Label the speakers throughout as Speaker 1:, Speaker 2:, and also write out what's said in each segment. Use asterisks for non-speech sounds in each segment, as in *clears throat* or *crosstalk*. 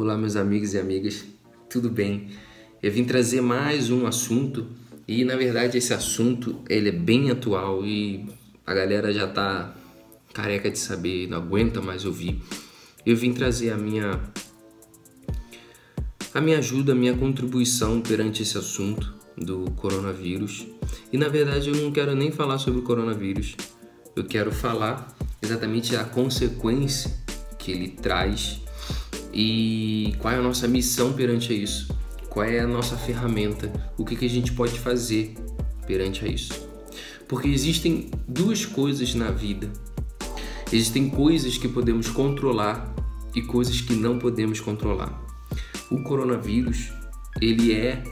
Speaker 1: Olá, meus amigos e amigas, tudo bem? Eu vim trazer mais um assunto e, na verdade, esse assunto ele é bem atual e a galera já tá careca de saber, não aguenta mais ouvir. Eu vim trazer a minha a minha ajuda, a minha contribuição perante esse assunto do coronavírus. E na verdade eu não quero nem falar sobre o coronavírus. Eu quero falar exatamente a consequência que ele traz e qual é a nossa missão perante a isso? Qual é a nossa ferramenta? O que, que a gente pode fazer perante a isso? Porque existem duas coisas na vida. Existem coisas que podemos controlar e coisas que não podemos controlar. O coronavírus, ele é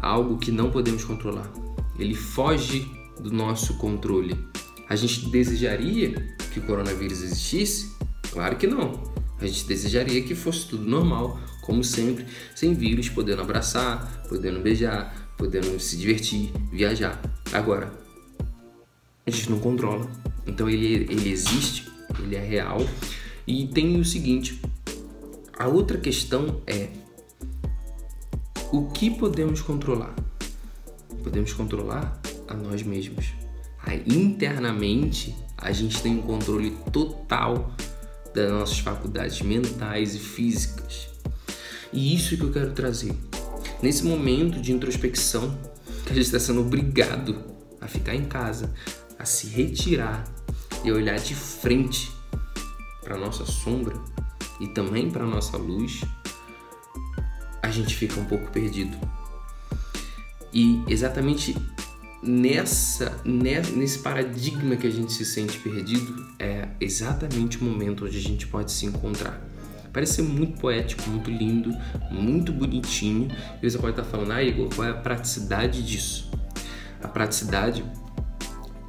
Speaker 1: algo que não podemos controlar. Ele foge do nosso controle. A gente desejaria que o coronavírus existisse? Claro que não. A gente desejaria que fosse tudo normal, como sempre, sem vírus, podendo abraçar, podendo beijar, podendo se divertir, viajar. Agora, a gente não controla. Então ele, ele existe, ele é real. E tem o seguinte: a outra questão é o que podemos controlar? Podemos controlar a nós mesmos. Aí, internamente, a gente tem um controle total das nossas faculdades mentais e físicas. E isso que eu quero trazer. Nesse momento de introspecção, que a gente está sendo obrigado a ficar em casa, a se retirar e olhar de frente para nossa sombra e também para nossa luz, a gente fica um pouco perdido. E exatamente nessa, nesse paradigma que a gente se sente perdido é exatamente o momento onde a gente pode se encontrar. Parece ser muito poético, muito lindo, muito bonitinho. E você pode estar falando, ah, Igor, qual é a praticidade disso? A praticidade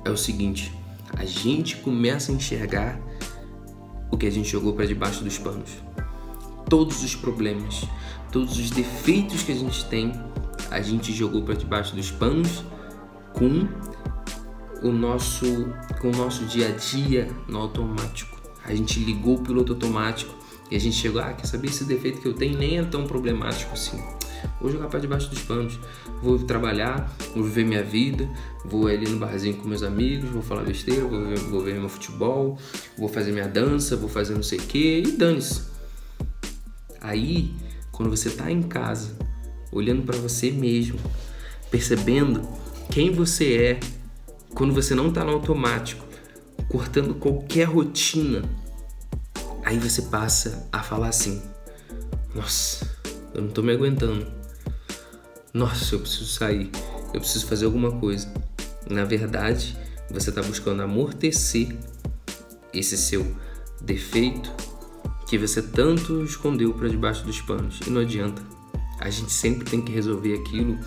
Speaker 1: é o seguinte: a gente começa a enxergar o que a gente jogou para debaixo dos panos. Todos os problemas, todos os defeitos que a gente tem, a gente jogou para debaixo dos panos com o nosso com o nosso dia a dia no automático. A gente ligou o piloto automático e a gente chegou, ah, quer saber esse defeito que eu tenho nem é tão problemático assim. Vou jogar para debaixo dos panos, vou trabalhar, vou viver minha vida, vou ali no barzinho com meus amigos, vou falar besteira, vou ver, vou ver meu futebol, vou fazer minha dança, vou fazer não sei o que e dane-se. Aí, quando você tá em casa, olhando para você mesmo, percebendo quem você é quando você não está no automático, cortando qualquer rotina. Aí você passa a falar assim: Nossa, eu não estou me aguentando. Nossa, eu preciso sair. Eu preciso fazer alguma coisa. Na verdade, você está buscando amortecer esse seu defeito que você tanto escondeu para debaixo dos panos. E não adianta. A gente sempre tem que resolver aquilo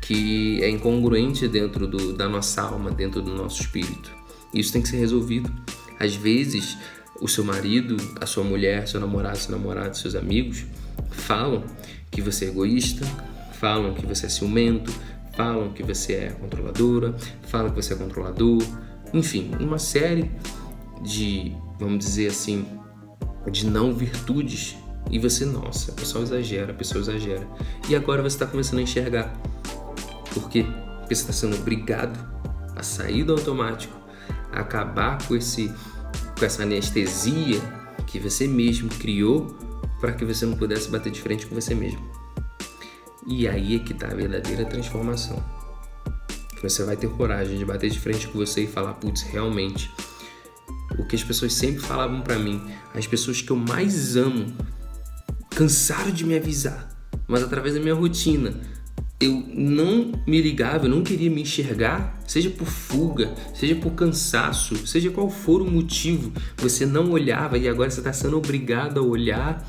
Speaker 1: que é incongruente dentro do, da nossa alma, dentro do nosso espírito. Isso tem que ser resolvido. Às vezes, o seu marido, a sua mulher, seu namorado, seu namorado, seus amigos falam que você é egoísta, falam que você é ciumento, falam que você é controladora, falam que você é controlador, enfim, uma série de, vamos dizer assim, de não virtudes e você, nossa, a pessoa exagera, a pessoa exagera. E agora você está começando a enxergar. Por quê? Porque você está sendo obrigado a sair do automático, a acabar com, esse, com essa anestesia que você mesmo criou para que você não pudesse bater de frente com você mesmo. E aí é que está a verdadeira transformação. Você vai ter coragem de bater de frente com você e falar, putz, realmente, o que as pessoas sempre falavam para mim, as pessoas que eu mais amo cansaram de me avisar, mas através da minha rotina eu não me ligava, eu não queria me enxergar, seja por fuga, seja por cansaço, seja qual for o motivo, você não olhava e agora você está sendo obrigado a olhar.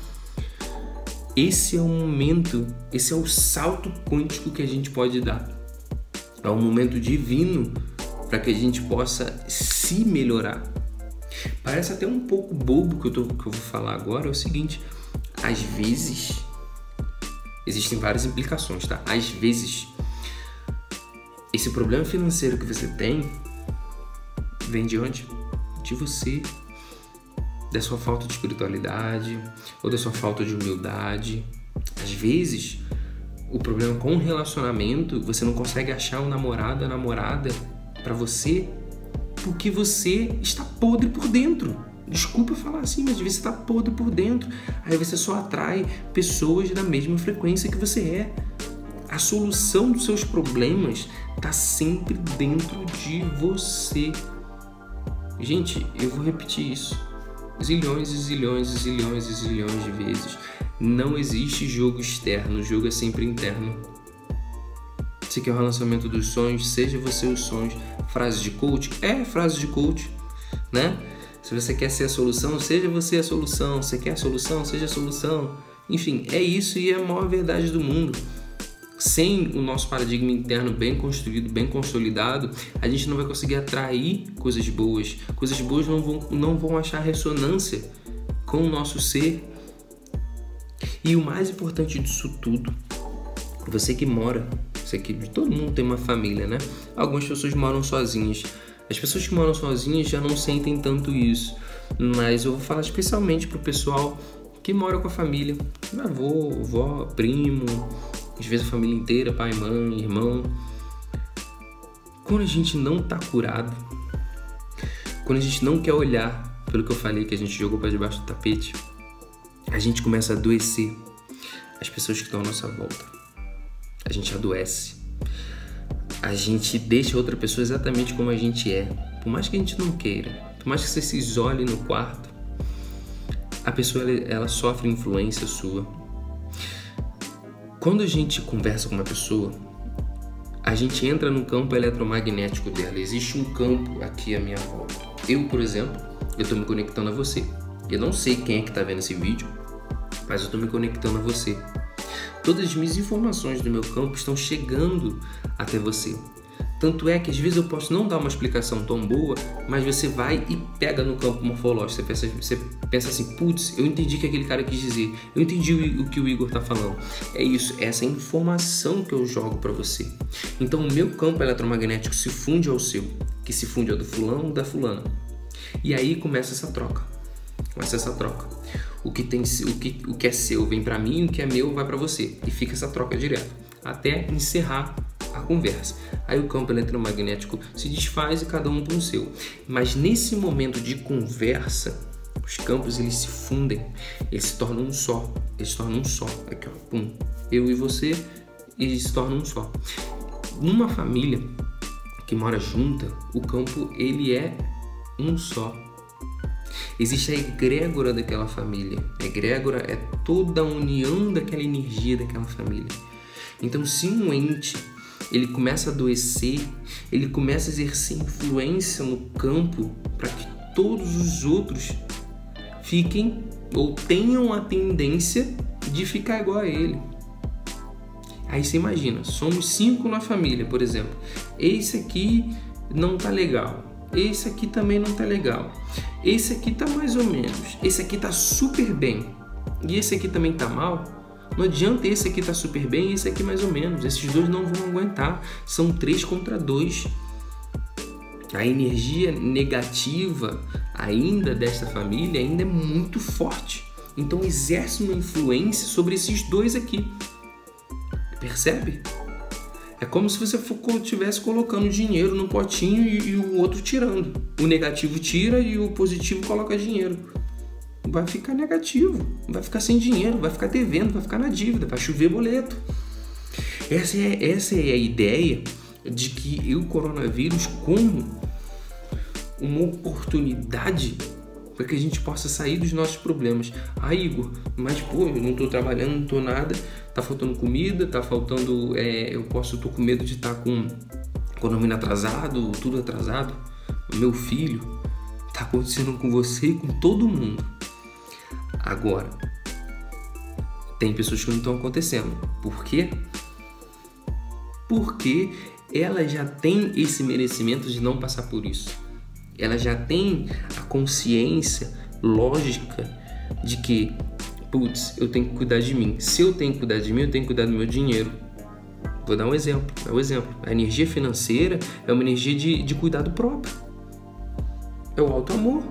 Speaker 1: Esse é o momento, esse é o salto quântico que a gente pode dar. É um momento divino para que a gente possa se melhorar. Parece até um pouco bobo que eu, tô, que eu vou falar agora, é o seguinte: às vezes, existem várias implicações, tá? Às vezes, esse problema financeiro que você tem vem de onde? De você. da sua falta de espiritualidade ou da sua falta de humildade. Às vezes, o problema com o relacionamento, você não consegue achar um namorado ou namorada para você porque você está podre por dentro. Desculpa falar assim, mas você está podre por dentro. Aí você só atrai pessoas da mesma frequência que você é. A solução dos seus problemas está sempre dentro de você. Gente, eu vou repetir isso zilhões e zilhões e zilhões e zilhões de vezes. Não existe jogo externo, o jogo é sempre interno. Você quer o relacionamento dos sonhos, seja você os sonhos. Frase de coach? É frase de coach, né? Se você quer ser a solução, seja você a solução. Se quer a solução, seja a solução. Enfim, é isso e é a maior verdade do mundo sem o nosso paradigma interno bem construído, bem consolidado, a gente não vai conseguir atrair coisas boas. Coisas boas não vão, não vão achar ressonância com o nosso ser. E o mais importante disso tudo, você que mora, você que todo mundo tem uma família, né? Algumas pessoas moram sozinhas. As pessoas que moram sozinhas já não sentem tanto isso, mas eu vou falar especialmente pro pessoal que mora com a família, avô, avó, primo, às vezes a família inteira, pai, mãe, irmão. Quando a gente não tá curado, quando a gente não quer olhar pelo que eu falei que a gente jogou para debaixo do tapete, a gente começa a adoecer as pessoas que estão à nossa volta. A gente adoece. A gente deixa outra pessoa exatamente como a gente é. Por mais que a gente não queira, por mais que você se isole no quarto, a pessoa ela, ela sofre influência sua quando a gente conversa com uma pessoa, a gente entra no campo eletromagnético dela. Existe um campo aqui à minha volta. Eu, por exemplo, eu estou me conectando a você. Eu não sei quem é que está vendo esse vídeo, mas eu estou me conectando a você. Todas as minhas informações do meu campo estão chegando até você. Tanto é que às vezes eu posso não dar uma explicação tão boa, mas você vai e pega no campo morfológico. Você pensa, você pensa assim, putz, eu entendi o que aquele cara quis dizer. Eu entendi o, o que o Igor está falando. É isso, é essa informação que eu jogo para você. Então o meu campo eletromagnético se funde ao seu, que se funde ao do fulano da fulana. E aí começa essa troca. Começa essa troca. O que tem o que, o que é seu vem para mim, o que é meu vai para você. E fica essa troca direto até encerrar a conversa. Aí o campo eletromagnético se desfaz e cada um para o seu. Mas nesse momento de conversa, os campos eles se fundem, eles se tornam um só. Eles se tornam um só. Aqui, ó, pum. Eu e você, eles se tornam um só. Numa família que mora junta, o campo ele é um só. Existe a egrégora daquela família. A egrégora é toda a união daquela energia daquela família. Então, se um ente ele começa a adoecer, ele começa a exercer influência no campo para que todos os outros fiquem ou tenham a tendência de ficar igual a ele. Aí você imagina, somos cinco na família, por exemplo. Esse aqui não tá legal. Esse aqui também não tá legal. Esse aqui tá mais ou menos. Esse aqui tá super bem. E esse aqui também tá mal. Não adianta esse aqui tá super bem e esse aqui mais ou menos. Esses dois não vão aguentar. São três contra dois. A energia negativa ainda desta família ainda é muito forte. Então exerce uma influência sobre esses dois aqui. Percebe? É como se você estivesse colocando dinheiro no potinho e, e, o outro tirando. O negativo tira e o positivo coloca dinheiro vai ficar negativo, vai ficar sem dinheiro, vai ficar devendo, vai ficar na dívida, vai chover boleto. Essa é, essa é a ideia de que o coronavírus como uma oportunidade para que a gente possa sair dos nossos problemas. Ah, Igor, mas pô, eu não estou trabalhando, não estou nada, tá faltando comida, tá faltando, é, eu posso, tô com medo de estar tá com economia atrasado, tudo atrasado. Meu filho, tá acontecendo com você e com todo mundo. Agora, tem pessoas que não estão acontecendo. Por quê? Porque ela já tem esse merecimento de não passar por isso. Ela já tem a consciência lógica de que, putz, eu tenho que cuidar de mim. Se eu tenho que cuidar de mim, eu tenho que cuidar do meu dinheiro. Vou dar um exemplo. É um exemplo. A energia financeira é uma energia de, de cuidado próprio. É o alto amor.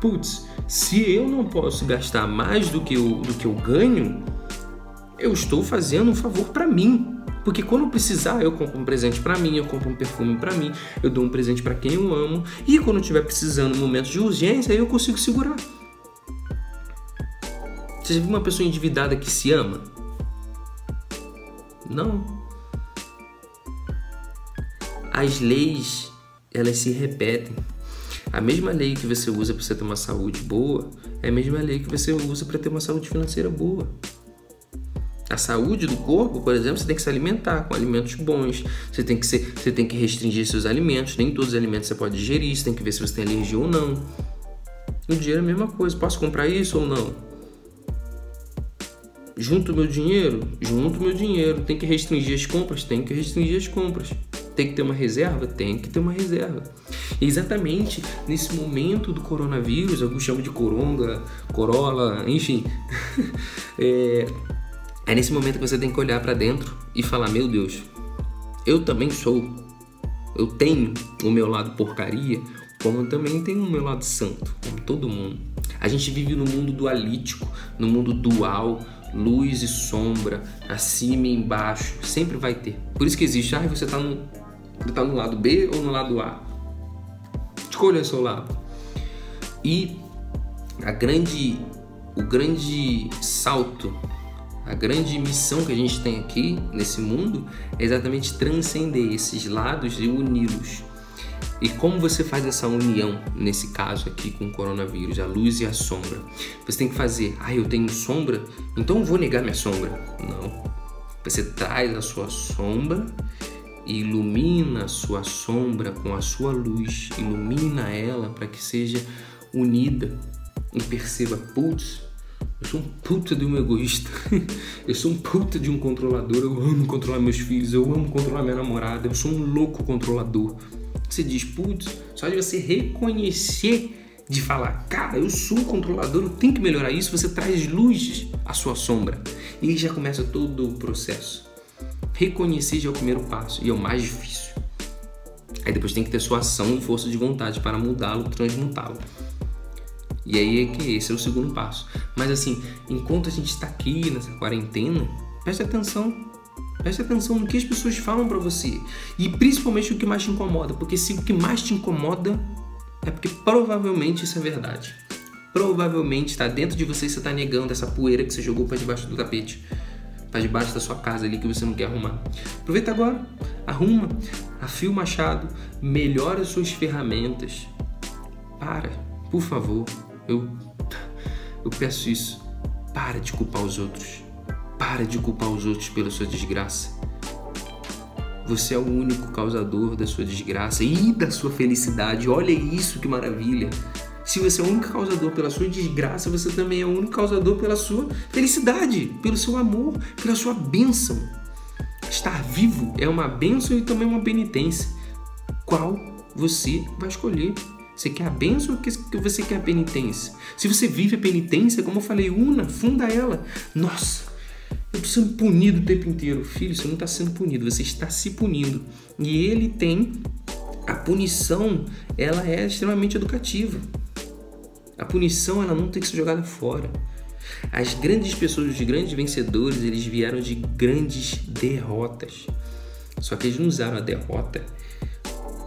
Speaker 1: Putz, Se eu não posso gastar mais do que eu, do que eu ganho, eu estou fazendo um favor para mim. Porque quando precisar, eu compro um presente para mim, eu compro um perfume para mim, eu dou um presente para quem eu amo, e quando estiver precisando, em momentos de urgência, eu consigo segurar. Você viu uma pessoa endividada que se ama? Não. As leis, elas se repetem. A mesma lei que você usa para você ter uma saúde boa é a mesma lei que você usa para ter uma saúde financeira boa. A saúde do corpo, por exemplo, você tem que se alimentar com alimentos bons. Você tem que, ser, você tem que restringir seus alimentos. Nem todos os alimentos você pode digerir. Você tem que ver se você tem alergia ou não. O dinheiro é a mesma coisa. Posso comprar isso ou não? Junto meu dinheiro? Junto meu dinheiro. Tem que restringir as compras? Tem que restringir as compras. Tem que ter uma reserva? Tem que ter uma reserva. E exatamente nesse momento do coronavírus, alguns chamam de coronga, corola, enfim. *laughs* é, é nesse momento que você tem que olhar para dentro e falar: Meu Deus, eu também sou. Eu tenho o meu lado porcaria, como eu também tenho o meu lado santo, como todo mundo. A gente vive no mundo dualítico, no mundo dual, luz e sombra, acima e embaixo, sempre vai ter. Por isso que existe, ah, você está no, tá no lado B ou no lado A. Escolha o seu lado. E a grande, o grande salto a grande missão que a gente tem aqui nesse mundo é exatamente transcender esses lados e uni-los. E como você faz essa união nesse caso aqui com o coronavírus, a luz e a sombra? Você tem que fazer, ah, eu tenho sombra, então eu vou negar minha sombra. Não. Você traz a sua sombra e ilumina a sua sombra com a sua luz, ilumina ela para que seja unida e perceba, putz, eu sou um puta de um egoísta. *laughs* eu sou um puta de um controlador. Eu amo controlar meus filhos. Eu amo controlar minha namorada. Eu sou um louco controlador. Você diz, putz, só de você reconhecer, de falar, cara, eu sou controlador, eu tenho que melhorar isso. Você traz luz à sua sombra. E já começa todo o processo. Reconhecer já é o primeiro passo e é o mais difícil. Aí depois tem que ter sua ação e força de vontade para mudá-lo, transmutá-lo. E aí é que esse é o segundo passo. Mas assim, enquanto a gente está aqui nessa quarentena, preste atenção. Preste atenção no que as pessoas falam para você. E principalmente o que mais te incomoda. Porque se o que mais te incomoda é porque provavelmente isso é verdade. Provavelmente está dentro de você e você está negando essa poeira que você jogou para debaixo do tapete. Para debaixo da sua casa ali que você não quer arrumar. Aproveita agora. Arruma. Afia o machado. Melhora as suas ferramentas. Para. Por favor eu, eu peço isso. Para de culpar os outros. Para de culpar os outros pela sua desgraça. Você é o único causador da sua desgraça e da sua felicidade. Olha isso que maravilha. Se você é o único causador pela sua desgraça, você também é o único causador pela sua felicidade, pelo seu amor, pela sua bênção. Estar vivo é uma bênção e também uma penitência. Qual você vai escolher? Você quer a bênção ou você quer a penitência? Se você vive a penitência, como eu falei, una, funda ela. Nossa, eu preciso ser punido o tempo inteiro. Filho, você não está sendo punido, você está se punindo. E ele tem. A punição, ela é extremamente educativa. A punição, ela não tem que ser jogada fora. As grandes pessoas, os grandes vencedores, eles vieram de grandes derrotas. Só que eles não usaram a derrota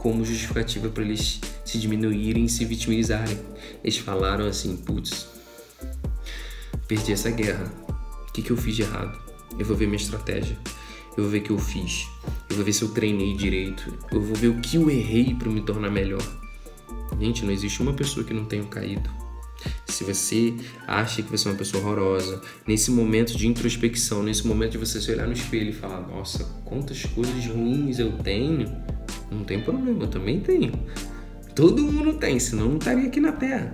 Speaker 1: como justificativa para eles se diminuírem e se vitimizarem. Eles falaram assim: putz, perdi essa guerra. O que, que eu fiz de errado? Eu vou ver minha estratégia. Eu vou ver o que eu fiz. Eu vou ver se eu treinei direito. Eu vou ver o que eu errei para me tornar melhor. Gente, não existe uma pessoa que não tenha caído. Se você acha que você é uma pessoa horrorosa, nesse momento de introspecção, nesse momento de você se olhar no espelho e falar: Nossa, quantas coisas ruins eu tenho, não tem problema, eu também tenho. Todo mundo tem, senão não estaria aqui na Terra.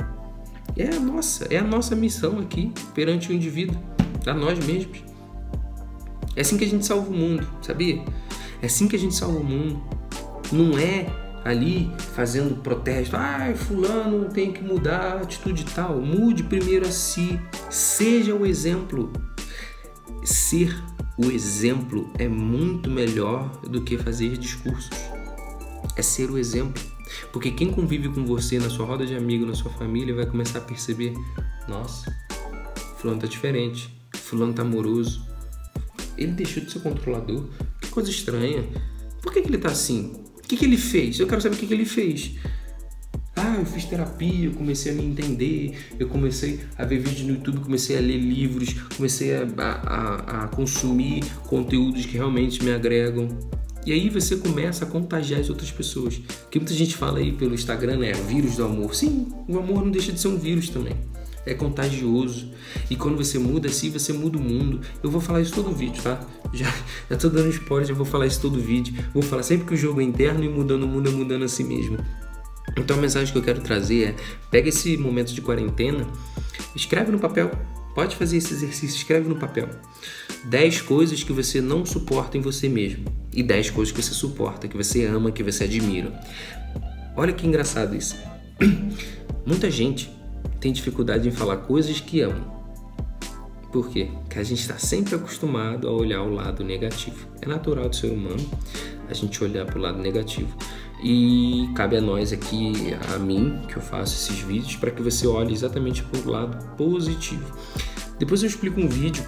Speaker 1: É a nossa, é a nossa missão aqui perante o indivíduo, a nós mesmos. É assim que a gente salva o mundo, sabia? É assim que a gente salva o mundo. Não é ali fazendo protesto, ai, fulano tem que mudar a atitude tal. Mude primeiro a si, seja o exemplo. Ser o exemplo é muito melhor do que fazer discursos. É ser o exemplo. Porque quem convive com você na sua roda de amigos, na sua família, vai começar a perceber: nossa, fulano tá diferente, fulano tá amoroso, ele deixou de ser controlador, que coisa estranha. Por que, que ele tá assim? O que, que ele fez? Eu quero saber o que, que ele fez. Ah, eu fiz terapia, eu comecei a me entender, eu comecei a ver vídeos no YouTube, comecei a ler livros, comecei a, a, a consumir conteúdos que realmente me agregam. E aí você começa a contagiar as outras pessoas. Que muita gente fala aí pelo Instagram, né? Vírus do amor. Sim, o amor não deixa de ser um vírus também. É contagioso. E quando você muda assim, você muda o mundo. Eu vou falar isso todo vídeo, tá? Já, já tô dando spoiler, já vou falar isso todo vídeo. Vou falar sempre que o jogo é interno e mudando o mundo é mudando a si mesmo. Então a mensagem que eu quero trazer é: pega esse momento de quarentena, escreve no papel. Pode fazer esse exercício, escreve no papel. 10 coisas que você não suporta em você mesmo e 10 coisas que você suporta, que você ama, que você admira. Olha que engraçado isso. *clears throat* Muita gente tem dificuldade em falar coisas que ama. Por quê? Porque a gente está sempre acostumado a olhar o lado negativo. É natural do ser humano a gente olhar para o lado negativo. E cabe a nós aqui, a mim, que eu faço esses vídeos, para que você olhe exatamente para o lado positivo. Depois eu explico um vídeo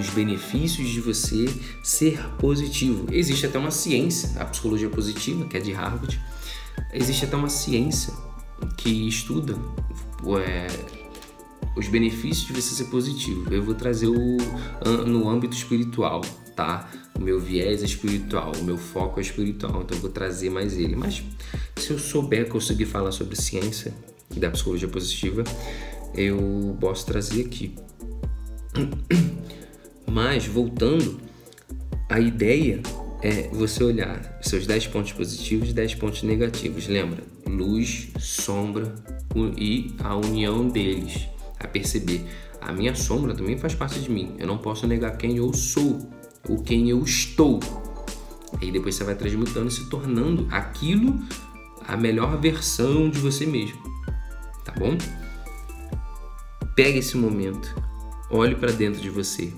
Speaker 1: dos benefícios de você ser positivo. Existe até uma ciência, a psicologia positiva, que é de Harvard. Existe até uma ciência que estuda é, os benefícios de você ser positivo. Eu vou trazer o no âmbito espiritual, tá? O meu viés é espiritual, o meu foco é espiritual, então eu vou trazer mais ele. Mas se eu souber conseguir falar sobre ciência da psicologia positiva, eu posso trazer aqui. *clears throat* Mas voltando, a ideia é você olhar seus 10 pontos positivos e 10 pontos negativos. Lembra? Luz, sombra e a união deles. A perceber. A minha sombra também faz parte de mim. Eu não posso negar quem eu sou, ou quem eu estou. E depois você vai transmutando e se tornando aquilo, a melhor versão de você mesmo. Tá bom? Pega esse momento, olhe para dentro de você,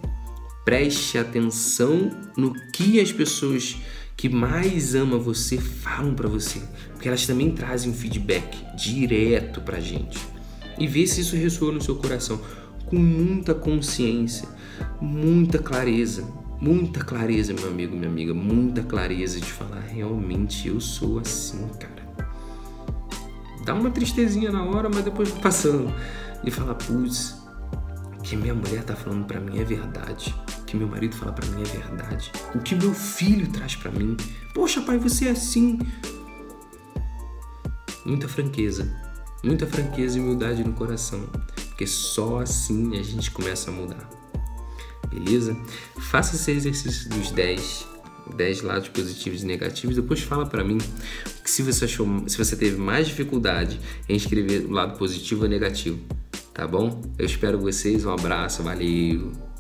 Speaker 1: preste atenção no que as pessoas que mais amam você falam para você, porque elas também trazem um feedback direto pra gente. E vê se isso ressoa no seu coração com muita consciência, muita clareza, muita clareza, meu amigo, minha amiga, muita clareza de falar realmente eu sou assim, cara. Dá uma tristezinha na hora, mas depois passando e falar, putz, que minha mulher tá falando para mim é verdade. Que meu marido fala para mim é verdade. O que meu filho traz para mim. Poxa, pai, você é assim. Muita franqueza. Muita franqueza e humildade no coração. Porque só assim a gente começa a mudar. Beleza? Faça esse exercício dos 10 10 lados positivos e negativos, depois fala para mim que se você achou, se você teve mais dificuldade em escrever o lado positivo ou negativo tá bom? Eu espero vocês, um abraço, valeu!